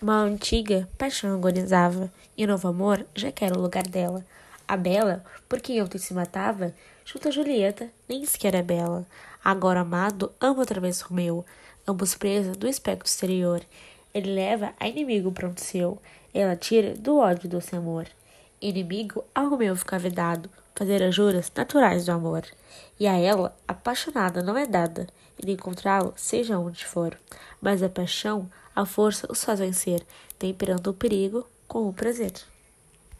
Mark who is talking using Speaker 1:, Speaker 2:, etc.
Speaker 1: Uma antiga paixão agonizava, e novo amor já quer o lugar dela. A bela, por quem ontem se matava, junto a Julieta, nem sequer é bela. Agora amado, ama outra vez Romeu, ambos presos do espectro exterior. Ele leva a inimigo pronto seu, ela tira do ódio doce amor. Inimigo ao Romeu fica vedado, fazer as juras naturais do amor. E a ela, apaixonada, não é dada, ele encontrá-lo, seja onde for. Mas a paixão, a força os faz vencer, temperando o perigo com o prazer.